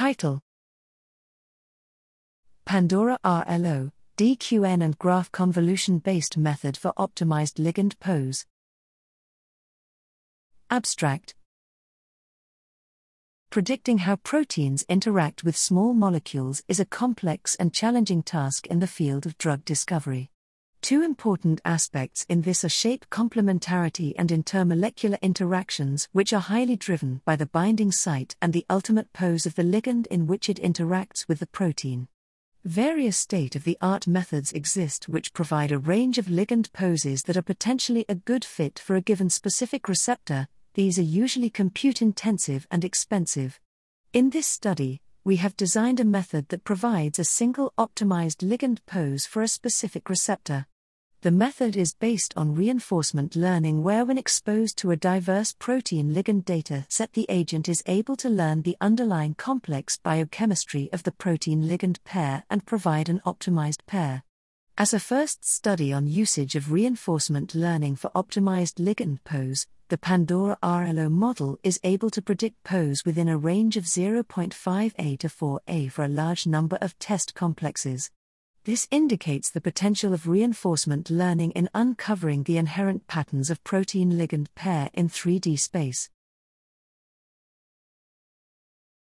Title Pandora RLO, DQN and graph convolution based method for optimized ligand pose. Abstract Predicting how proteins interact with small molecules is a complex and challenging task in the field of drug discovery. Two important aspects in this are shape complementarity and intermolecular interactions, which are highly driven by the binding site and the ultimate pose of the ligand in which it interacts with the protein. Various state of the art methods exist which provide a range of ligand poses that are potentially a good fit for a given specific receptor, these are usually compute intensive and expensive. In this study, we have designed a method that provides a single optimized ligand pose for a specific receptor. The method is based on reinforcement learning, where, when exposed to a diverse protein ligand data set, the agent is able to learn the underlying complex biochemistry of the protein ligand pair and provide an optimized pair. As a first study on usage of reinforcement learning for optimized ligand pose, the Pandora RLO model is able to predict pose within a range of 0.5a to 4a for a large number of test complexes. This indicates the potential of reinforcement learning in uncovering the inherent patterns of protein ligand pair in 3D space.